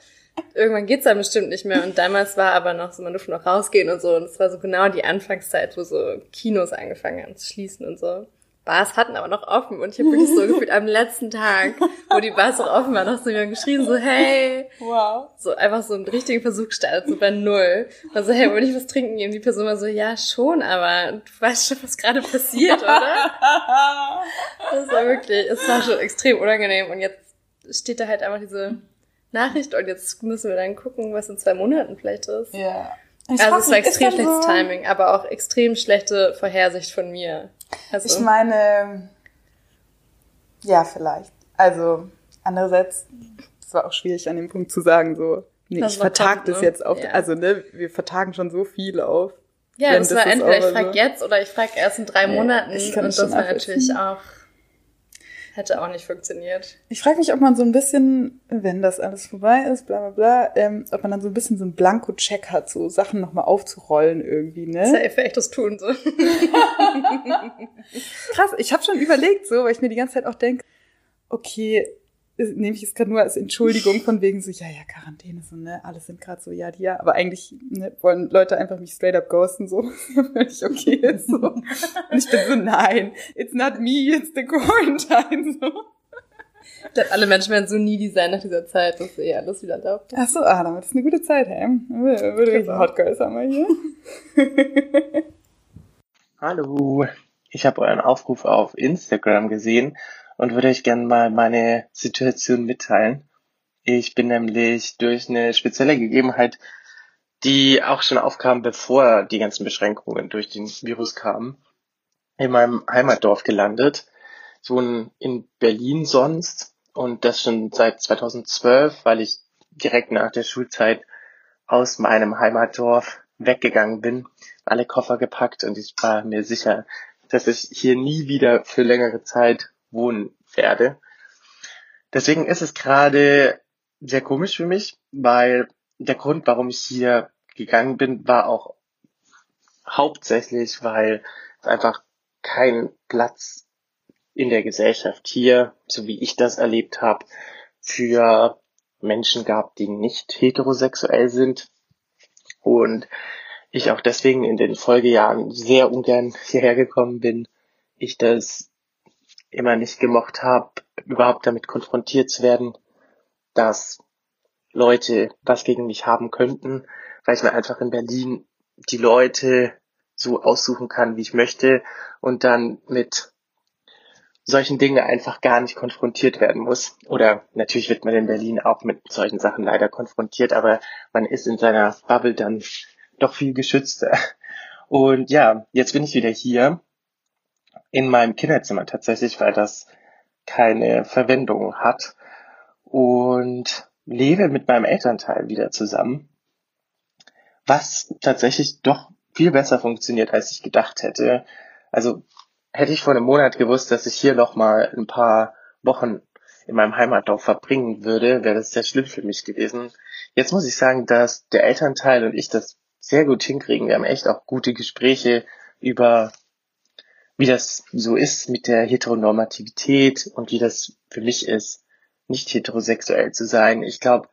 [SPEAKER 1] irgendwann geht's dann bestimmt nicht mehr. Und damals war aber noch so, man durfte noch rausgehen und so, und es war so genau die Anfangszeit, wo so Kinos angefangen haben zu schließen und so. Bars hatten aber noch offen und ich habe wirklich so gefühlt am letzten Tag, wo die Bars noch offen waren, noch so jemand geschrien, so, hey,
[SPEAKER 2] Wow.
[SPEAKER 1] so einfach so einen richtigen Versuch gestartet, so bei Null. Also, hey, wollte ich was trinken gehen? Die Person war so, ja, schon, aber du weißt schon, was gerade passiert, oder? Das war wirklich, es war schon extrem unangenehm und jetzt steht da halt einfach diese Nachricht und jetzt müssen wir dann gucken, was in zwei Monaten vielleicht ist.
[SPEAKER 2] Ja. Ich
[SPEAKER 1] also es war extrem schlechtes
[SPEAKER 2] so-
[SPEAKER 1] Timing, aber auch extrem schlechte Vorhersicht von mir. Also,
[SPEAKER 2] Ich meine, ja, vielleicht. Also, andererseits, es war auch schwierig an dem Punkt zu sagen, so, nee,
[SPEAKER 1] Das
[SPEAKER 2] ich
[SPEAKER 1] noch
[SPEAKER 2] vertag
[SPEAKER 1] kommt,
[SPEAKER 2] das
[SPEAKER 1] ne?
[SPEAKER 2] jetzt auf,
[SPEAKER 1] Ja.
[SPEAKER 2] also, ne, wir vertagen schon so viel auf.
[SPEAKER 1] ja, das war entweder ich frage
[SPEAKER 2] so.
[SPEAKER 1] jetzt oder ich frage erst in drei Monaten
[SPEAKER 2] ich kann
[SPEAKER 1] und
[SPEAKER 2] das
[SPEAKER 1] war natürlich auch, hätte auch nicht funktioniert.
[SPEAKER 2] Ich frage mich, ob man so ein bisschen, wenn das alles vorbei ist, bla bla bla, ähm, ob man dann so ein bisschen so einen Blanko-Check hat, so Sachen nochmal aufzurollen irgendwie, ne?
[SPEAKER 1] Safe echt das tun so.
[SPEAKER 2] Krass, ich habe schon überlegt, so, weil ich mir die ganze Zeit auch denke, okay, ist- nehme ich es gerade nur als Entschuldigung von wegen so, ja, ja, Quarantäne, so, ne, alles sind gerade so, ja, die, ja, aber eigentlich ne, wollen Leute einfach mich straight up ghosten, so, völlig okay ist, so. Und ich bin so, nein, it's not me, it's the quarantine, so.
[SPEAKER 1] Ich glaube, alle Menschen werden so needy sein nach dieser Zeit, dass eh alles wieder läuft.
[SPEAKER 2] Ach so, ah, damit ist eine gute Zeit, hä? Würde richtig. Hot Girls haben wir hier.
[SPEAKER 7] Hallo, ich habe euren Aufruf auf Instagram gesehen und würde euch gerne mal meine Situation mitteilen. Ich bin nämlich durch eine spezielle Gegebenheit, die auch schon aufkam, bevor die ganzen Beschränkungen durch den Virus kamen, in meinem Heimatdorf gelandet. Ich wohne in Berlin sonst und das schon seit 2012, weil ich direkt nach der Schulzeit aus meinem Heimatdorf weggegangen bin, alle Koffer gepackt und ich war mir sicher, dass ich hier nie wieder für längere Zeit wohnen werde. Deswegen ist es gerade sehr komisch für mich, weil der Grund, warum ich hier gegangen bin, war auch hauptsächlich, weil es einfach keinen Platz in der Gesellschaft hier, so wie ich das erlebt habe, für Menschen gab, die nicht heterosexuell sind. Und ich auch deswegen in den Folgejahren sehr ungern hierher gekommen bin. Ich das immer nicht gemocht habe, überhaupt damit konfrontiert zu werden, dass Leute was gegen mich haben könnten, weil ich mir einfach in Berlin die Leute so aussuchen kann, wie ich möchte und dann mit solchen Dingen einfach gar nicht konfrontiert werden muss. Oder natürlich wird man in Berlin auch mit solchen Sachen leider konfrontiert, aber man ist in seiner Bubble dann doch viel geschützter. Und ja, jetzt bin ich wieder hier in meinem Kinderzimmer tatsächlich, weil das keine Verwendung hat und lebe mit meinem Elternteil wieder zusammen, was tatsächlich doch viel besser funktioniert, als ich gedacht hätte. Also hätte ich vor einem Monat gewusst, dass ich hier noch mal ein paar Wochen in meinem Heimatdorf verbringen würde, wäre das sehr schlimm für mich gewesen. Jetzt muss ich sagen, dass der Elternteil und ich das sehr gut hinkriegen. Wir haben echt auch gute Gespräche über, wie das so ist mit der Heteronormativität und wie das für mich ist, nicht heterosexuell zu sein. Ich glaube,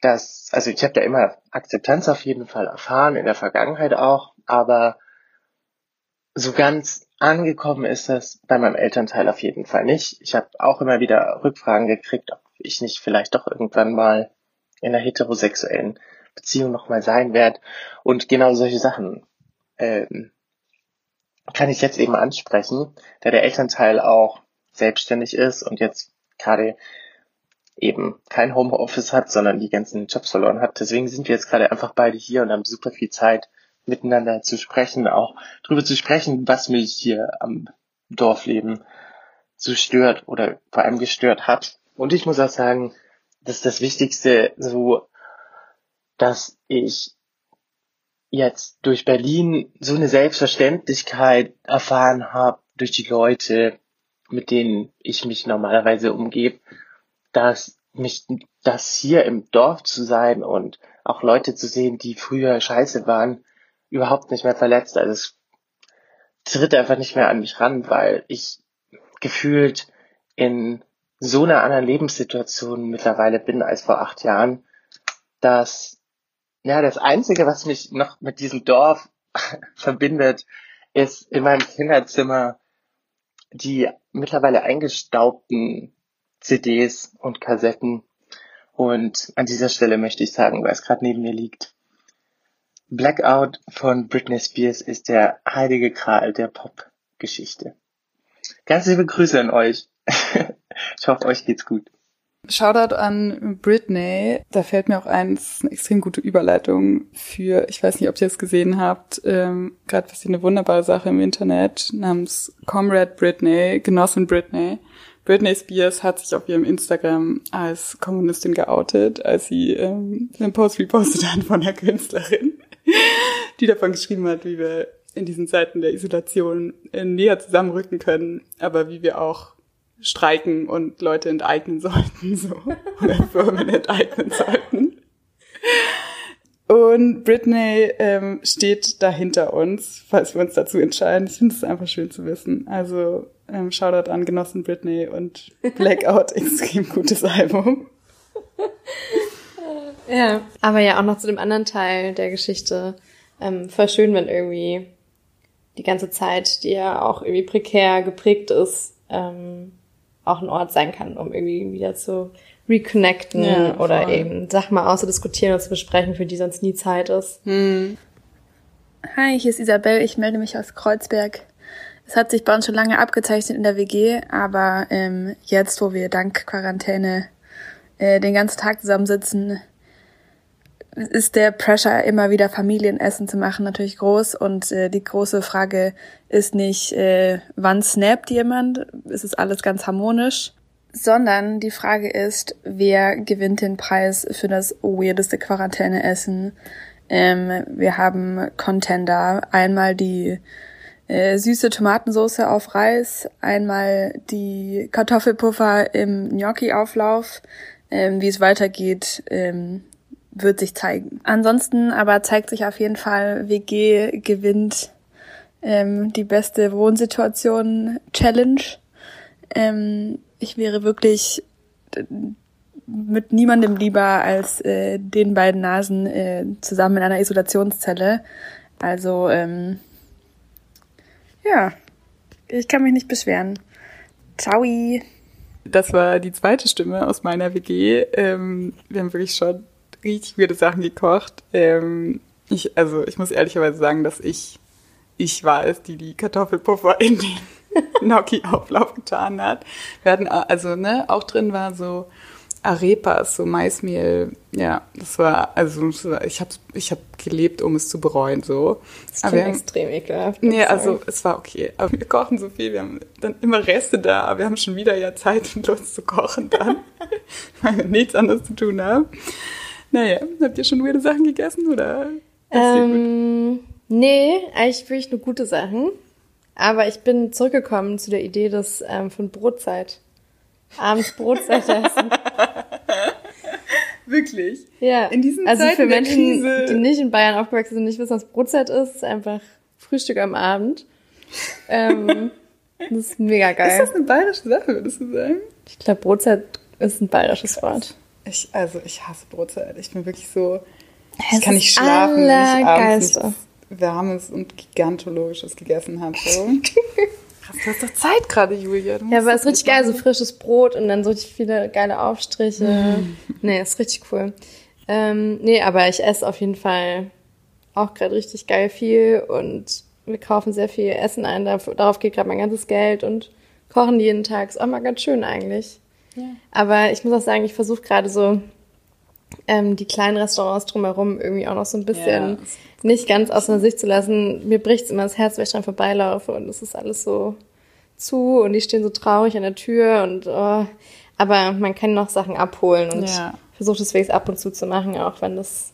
[SPEAKER 7] dass, also ich habe da immer Akzeptanz auf jeden Fall erfahren, in der Vergangenheit auch, aber so ganz angekommen ist das bei meinem Elternteil auf jeden Fall nicht. Ich habe auch immer wieder Rückfragen gekriegt, ob ich nicht vielleicht doch irgendwann mal in einer heterosexuellen Beziehung nochmal sein werde. Und genau solche Sachen ähm, kann ich jetzt eben ansprechen, da der Elternteil auch selbstständig ist und jetzt gerade eben kein Homeoffice hat, sondern die ganzen Jobs verloren hat. Deswegen sind wir jetzt gerade einfach beide hier und haben super viel Zeit, miteinander zu sprechen, auch drüber zu sprechen, was mich hier am Dorfleben so stört oder vor allem gestört hat. Und ich muss auch sagen, das ist das Wichtigste, so, dass ich jetzt durch Berlin so eine Selbstverständlichkeit erfahren habe, durch die Leute, mit denen ich mich normalerweise umgebe, dass mich das hier im Dorf zu sein und auch Leute zu sehen, die früher scheiße waren, überhaupt nicht mehr verletzt. Also es tritt einfach nicht mehr an mich ran, weil ich gefühlt in so einer anderen Lebenssituation mittlerweile bin als vor acht Jahren, dass ja das Einzige, was mich noch mit diesem Dorf verbindet, ist in meinem Kinderzimmer die mittlerweile eingestaubten CDs und Kassetten. Und an dieser Stelle möchte ich sagen, weil es gerade neben mir liegt, Blackout von Britney Spears ist der heilige Gral der Pop-Geschichte. Ganz liebe Grüße an euch. ich hoffe, euch geht's gut.
[SPEAKER 2] Shoutout an Britney. Da fällt mir auch ein, es ist eine extrem gute Überleitung für, ich weiß nicht, ob ihr es gesehen habt, ähm, gerade was eine wunderbare Sache im Internet namens Comrade Britney, Genossin Britney. Britney Spears hat sich auf ihrem Instagram als Kommunistin geoutet, als sie ähm, einen Post repostet hat von der Künstlerin, die davon geschrieben hat, wie wir in diesen Zeiten der Isolation äh, näher zusammenrücken können, aber wie wir auch streiken und Leute enteignen sollten, so. Oder Firmen enteignen sollten. Und Britney ähm, steht da hinter uns, falls wir uns dazu entscheiden. Ich finde es einfach schön zu wissen. Also ähm, Shoutout an Genossen Britney und Blackout, extrem gutes Album.
[SPEAKER 1] Ja, aber ja auch noch zu dem anderen Teil der Geschichte. Ähm, voll schön, wenn irgendwie die ganze Zeit, die ja auch irgendwie prekär geprägt ist, ähm, auch ein Ort sein kann, um irgendwie wieder zu reconnecten
[SPEAKER 2] Ja,
[SPEAKER 1] oder eben Sachen mal auszudiskutieren und zu besprechen, für die sonst nie Zeit ist.
[SPEAKER 2] Hm.
[SPEAKER 8] Hi, hier ist Isabel. Ich melde mich aus Kreuzberg. Es hat sich bei uns schon lange abgezeichnet in der WG, aber ähm, jetzt, wo wir dank Quarantäne äh, den ganzen Tag zusammensitzen, ist der Pressure, immer wieder Familienessen zu machen, natürlich groß. Und äh, die große Frage ist nicht, äh, wann snappt jemand? Ist es alles ganz harmonisch? Sondern die Frage ist, wer gewinnt den Preis für das weirdeste Quarantäneessen? Ähm, wir haben Contender. Einmal die äh, süße Tomatensauce auf Reis, einmal die Kartoffelpuffer im Gnocchi-Auflauf. Ähm, wie es weitergeht, ähm, wird sich zeigen. Ansonsten aber zeigt sich auf jeden Fall, WG gewinnt ähm, die beste Wohnsituation Challenge. Ähm, ich wäre wirklich mit niemandem lieber als äh, den beiden Nasen äh, zusammen in einer Isolationszelle. Also ähm, ja, ich kann mich nicht beschweren. Ciao.
[SPEAKER 2] Das war die zweite Stimme aus meiner WG. Ähm, wir haben wirklich schon richtig weirde Sachen gekocht. Ähm, ich, also ich muss ehrlicherweise sagen, dass ich ich war es, die die Kartoffelpuffer in den Gnocchi-Auflauf getan hat. Wir hatten also ne auch drin war so Arepas, so Maismehl. Ja, das war also ich habe ich habe gelebt, um es zu bereuen so.
[SPEAKER 1] Das
[SPEAKER 2] haben-
[SPEAKER 1] extrem ekelhaft.
[SPEAKER 2] Nee, also es war okay. Aber wir kochen so viel, wir haben dann immer Reste da, aber wir haben schon wieder ja Zeit und Lust zu kochen dann, weil wir nichts anderes zu tun haben. Naja, habt ihr schon weirde Sachen gegessen oder? ist?
[SPEAKER 1] Ähm, nee, eigentlich wirklich nur gute Sachen. Aber ich bin zurückgekommen zu der Idee des ähm, von Brotzeit. Abends Brotzeit essen.
[SPEAKER 2] Wirklich?
[SPEAKER 1] Ja.
[SPEAKER 2] In diesen
[SPEAKER 1] also
[SPEAKER 2] Zeiten
[SPEAKER 1] für Menschen,
[SPEAKER 2] Krise.
[SPEAKER 1] die nicht in Bayern aufgewachsen sind, nicht wissen, was Brotzeit ist, ist einfach Frühstück am Abend. Ähm, das ist mega
[SPEAKER 2] Ist
[SPEAKER 1] geil.
[SPEAKER 2] das eine bayerische Sache, würdest du sagen?
[SPEAKER 1] Ich glaube, Brotzeit ist ein bayerisches Wort.
[SPEAKER 2] Ich, also ich hasse Brotzeit. Ich bin wirklich so,
[SPEAKER 1] Es
[SPEAKER 2] ich kann nicht schlafen, wenn ich abends nichts Warmes und Gigantologisches gegessen habe. So. Du hast doch Zeit gerade, Julia.
[SPEAKER 1] Ja, aber
[SPEAKER 2] das
[SPEAKER 1] es ist richtig geil, so frisches Brot und dann so viele geile Aufstriche. Nee, ist richtig cool. Ähm, nee, aber ich esse auf jeden Fall auch gerade richtig geil viel und wir kaufen sehr viel Essen ein. Darauf geht gerade mein ganzes Geld und kochen jeden Tag. Ist auch mal ganz schön eigentlich. Aber ich muss auch sagen, ich versuche gerade so ähm, die kleinen Restaurants drumherum irgendwie auch noch so ein bisschen
[SPEAKER 2] Ja.
[SPEAKER 1] nicht ganz aus der Sicht zu lassen. Mir bricht's immer das Herz, wenn ich dran vorbeilaufe und es ist alles so zu und die stehen so traurig an der Tür und oh, aber man kann noch Sachen abholen und
[SPEAKER 2] Ja.
[SPEAKER 1] ich versuche das wenigstens ab und zu zu machen, auch wenn das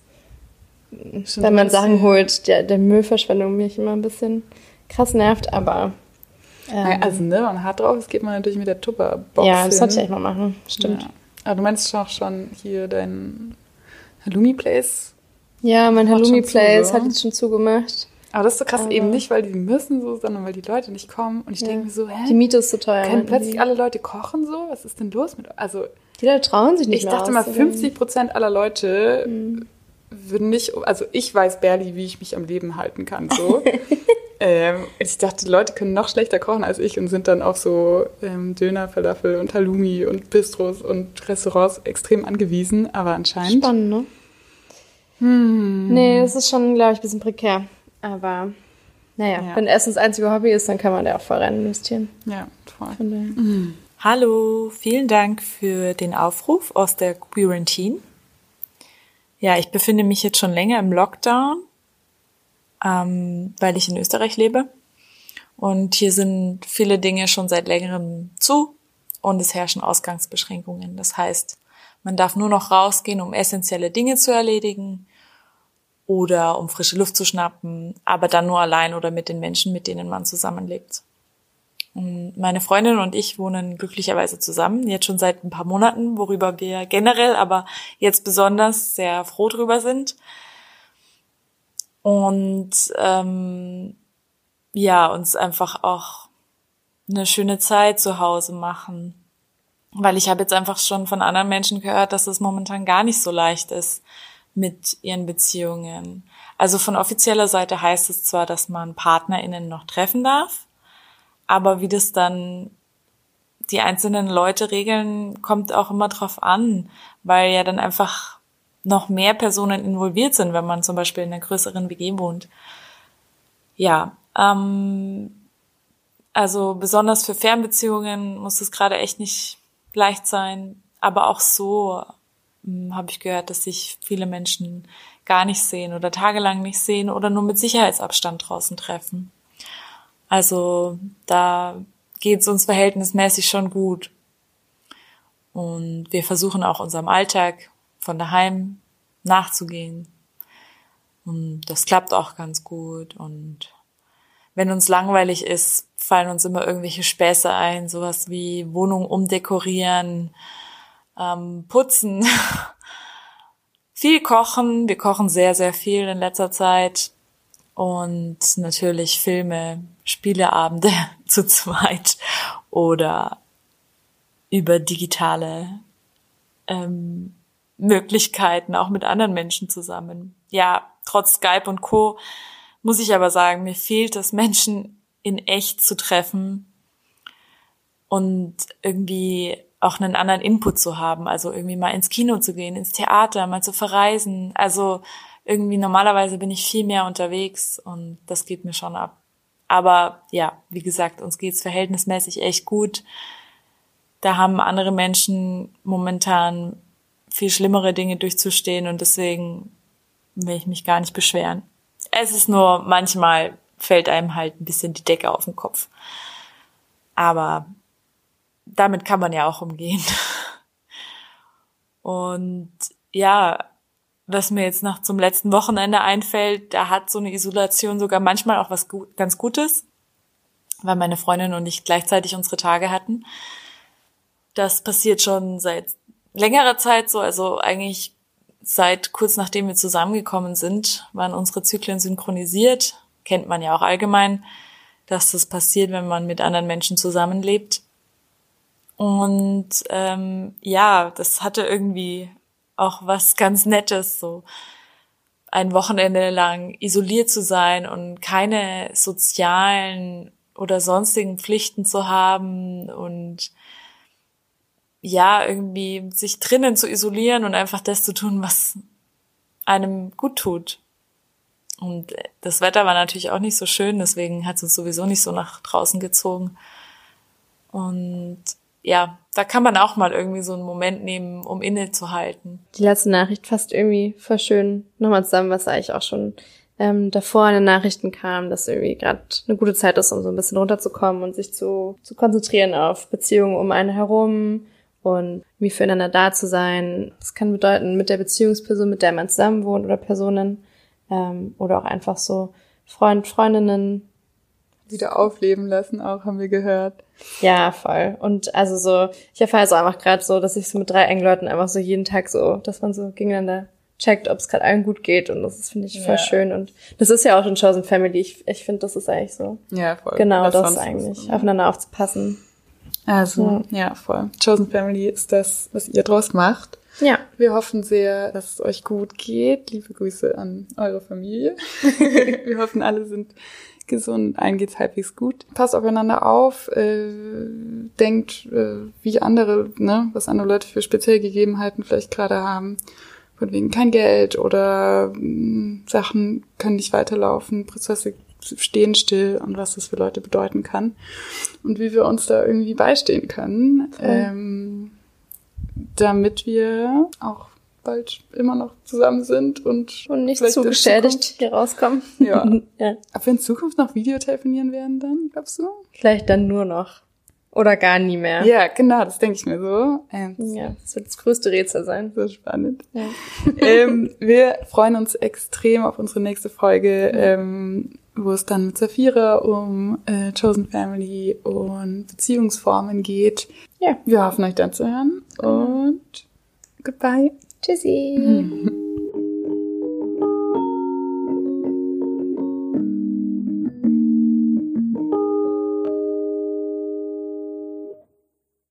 [SPEAKER 2] Stimmt,
[SPEAKER 1] wenn man Sachen holt, der, der Müllverschwendung mich immer ein bisschen krass nervt, aber ähm,
[SPEAKER 2] Also, ne, man hat drauf, es geht man natürlich mit der Tupperbox
[SPEAKER 1] ja, das
[SPEAKER 2] hin.
[SPEAKER 1] sollte ich echt mal machen. Stimmt.
[SPEAKER 2] Ja. Aber du meinst auch schon hier dein Halloumi Place?
[SPEAKER 1] Ja, mein Halloumi
[SPEAKER 2] schon zu,
[SPEAKER 1] Place
[SPEAKER 2] so.
[SPEAKER 1] hat jetzt schon zugemacht.
[SPEAKER 2] Aber das ist so krass,
[SPEAKER 1] Aber-
[SPEAKER 2] eben nicht, weil die müssen so, sondern weil die Leute nicht kommen. Und ich
[SPEAKER 1] Ja.
[SPEAKER 2] denke mir so,
[SPEAKER 1] Die
[SPEAKER 2] hä?
[SPEAKER 1] Miete ist so teuer.
[SPEAKER 2] Können plötzlich
[SPEAKER 1] die.
[SPEAKER 2] alle Leute kochen so? Was ist denn los mit Also,
[SPEAKER 1] Die Leute trauen sich nicht
[SPEAKER 2] ich dachte mal,
[SPEAKER 1] rauszugehen.
[SPEAKER 2] 50 Prozent aller Leute würden nicht, also ich weiß barely, wie ich mich am Leben halten kann, so. ähm, ich dachte, die Leute können noch schlechter kochen als ich und sind dann auf so ähm, Döner, Falafel und Halloumi und Bistros und Restaurants extrem angewiesen, aber anscheinend.
[SPEAKER 1] Spannend, ne?
[SPEAKER 2] Hm.
[SPEAKER 1] Nee, das ist schon, glaube ich, ein bisschen prekär. Aber naja,
[SPEAKER 2] Ja.
[SPEAKER 1] wenn Essen das einzige Hobby ist, dann kann man da auch voll rein investieren.
[SPEAKER 2] Ja, voll.
[SPEAKER 1] Von daher.
[SPEAKER 9] Hallo, vielen Dank für den Aufruf aus der Quarantine. Ja, ich befinde mich jetzt schon länger im Lockdown, ähm, weil ich in Österreich lebe. Und hier sind viele Dinge schon seit längerem zu und es herrschen Ausgangsbeschränkungen. Das heißt, man darf nur noch rausgehen, um essentielle Dinge zu erledigen oder um frische Luft zu schnappen, aber dann nur allein oder mit den Menschen, mit denen man zusammenlebt. Und meine Freundin und ich wohnen glücklicherweise zusammen, jetzt schon seit ein paar Monaten, worüber wir generell, aber jetzt besonders sehr froh drüber sind. Und ähm, ja, uns einfach auch eine schöne Zeit zu Hause machen. Weil ich habe jetzt einfach schon von anderen Menschen gehört, dass es momentan gar nicht so leicht ist mit ihren Beziehungen. Also von offizieller Seite heißt es zwar, dass man PartnerInnen noch treffen darf, aber wie das dann die einzelnen Leute regeln, kommt auch immer drauf an, weil ja dann einfach noch mehr Personen involviert sind, wenn man zum Beispiel in einer größeren WG wohnt. Ja, ähm, also besonders für Fernbeziehungen muss es gerade echt nicht leicht sein, aber auch so hm, habe ich gehört, dass sich viele Menschen gar nicht sehen oder tagelang nicht sehen oder nur mit Sicherheitsabstand draußen treffen. Also da geht es uns verhältnismäßig schon gut. Und wir versuchen auch unserem Alltag von daheim nachzugehen. Und das klappt auch ganz gut. Und wenn uns langweilig ist, fallen uns immer irgendwelche Späße ein, sowas wie Wohnung umdekorieren, ähm, putzen, viel kochen. Wir kochen sehr, sehr viel in letzter Zeit. Und natürlich Filme, Spieleabende zu zweit oder über digitale ähm, Möglichkeiten auch mit anderen Menschen zusammen. Ja, trotz Skype und Co. muss ich aber sagen, mir fehlt es, Menschen in echt zu treffen und irgendwie auch einen anderen Input zu haben. Also irgendwie mal ins Kino zu gehen, ins Theater, mal zu verreisen. Also irgendwie normalerweise bin ich viel mehr unterwegs und das geht mir schon ab. Aber ja, wie gesagt, uns geht's verhältnismäßig echt gut. Da haben andere Menschen momentan viel schlimmere Dinge durchzustehen und deswegen will ich mich gar nicht beschweren. Es ist nur manchmal fällt einem halt ein bisschen die Decke auf den Kopf. Aber damit kann man ja auch umgehen. Und ja, was mir jetzt noch zum letzten Wochenende einfällt, da hat so eine Isolation sogar manchmal auch was gut, ganz Gutes, weil meine Freundin und ich gleichzeitig unsere Tage hatten. Das passiert schon seit längerer Zeit so, also eigentlich seit kurz nachdem wir zusammengekommen sind, waren unsere Zyklen synchronisiert. Kennt man ja auch allgemein, dass das passiert, wenn man mit anderen Menschen zusammenlebt. Und ähm, ja, das hatte irgendwie auch was ganz Nettes, so ein Wochenende lang isoliert zu sein und keine sozialen oder sonstigen Pflichten zu haben und ja, irgendwie sich drinnen zu isolieren und einfach das zu tun, was einem gut tut. Und das Wetter war natürlich auch nicht so schön, deswegen hat es uns sowieso nicht so nach draußen gezogen. Und ja, da kann man auch mal irgendwie so einen Moment nehmen, um innezuhalten.
[SPEAKER 1] Die letzte Nachricht fasst irgendwie voll schön nochmal zusammen, was eigentlich auch schon ähm, davor in den Nachrichten kam, dass irgendwie gerade eine gute Zeit ist, um so ein bisschen runterzukommen und sich zu, zu konzentrieren auf Beziehungen um einen herum und wie füreinander da zu sein. Das kann bedeuten mit der Beziehungsperson, mit der man zusammen wohnt oder Personen ähm, oder auch einfach so Freund, Freundinnen,
[SPEAKER 2] wieder aufleben lassen, auch haben wir gehört.
[SPEAKER 1] Ja, voll. Und also so, ich erfahre so einfach gerade so, dass ich so mit drei engen Leuten einfach so jeden Tag so, dass man so gegeneinander checkt, ob es gerade allen gut geht und das finde ich voll ja. schön und das ist ja auch schon Chosen Family. Ich, ich finde, das ist eigentlich so.
[SPEAKER 2] Ja, voll.
[SPEAKER 1] Genau Was das eigentlich, so. aufeinander aufzupassen.
[SPEAKER 2] Also, ja. ja, voll. Chosen Family ist das, was ihr draus macht.
[SPEAKER 1] Ja.
[SPEAKER 2] Wir hoffen sehr, dass es euch gut geht. Liebe Grüße an eure Familie. wir hoffen, alle sind gesund, allen geht's halbwegs gut. Passt aufeinander auf, äh, denkt, äh, wie andere, ne, was andere Leute für spezielle Gegebenheiten vielleicht gerade haben. Von wegen kein Geld oder mh, mm, Sachen können nicht weiterlaufen, Prozesse stehen still und was das für Leute bedeuten kann und wie wir uns da irgendwie beistehen können, ähm, damit wir auch bald immer noch zusammen sind und,
[SPEAKER 1] Und nicht zu
[SPEAKER 2] in
[SPEAKER 1] geschädigt
[SPEAKER 2] Zukunft-
[SPEAKER 1] hier rauskommen.
[SPEAKER 2] Ja.
[SPEAKER 1] ja.
[SPEAKER 2] Ob wir in Zukunft noch Videotelefonieren werden dann, glaubst du?
[SPEAKER 1] Vielleicht dann nur noch. Oder gar nie mehr.
[SPEAKER 2] Ja, genau, das denke ich mir so. Ähm,
[SPEAKER 1] Ja, das wird das größte Rätsel sein.
[SPEAKER 2] So spannend.
[SPEAKER 1] Ja.
[SPEAKER 2] ähm, wir freuen uns extrem auf unsere nächste Folge, ähm, wo es dann mit Safira um äh, Chosen Family und Beziehungsformen geht. Ja, wir hoffen euch dann zu hören und goodbye.
[SPEAKER 1] Tschüssi.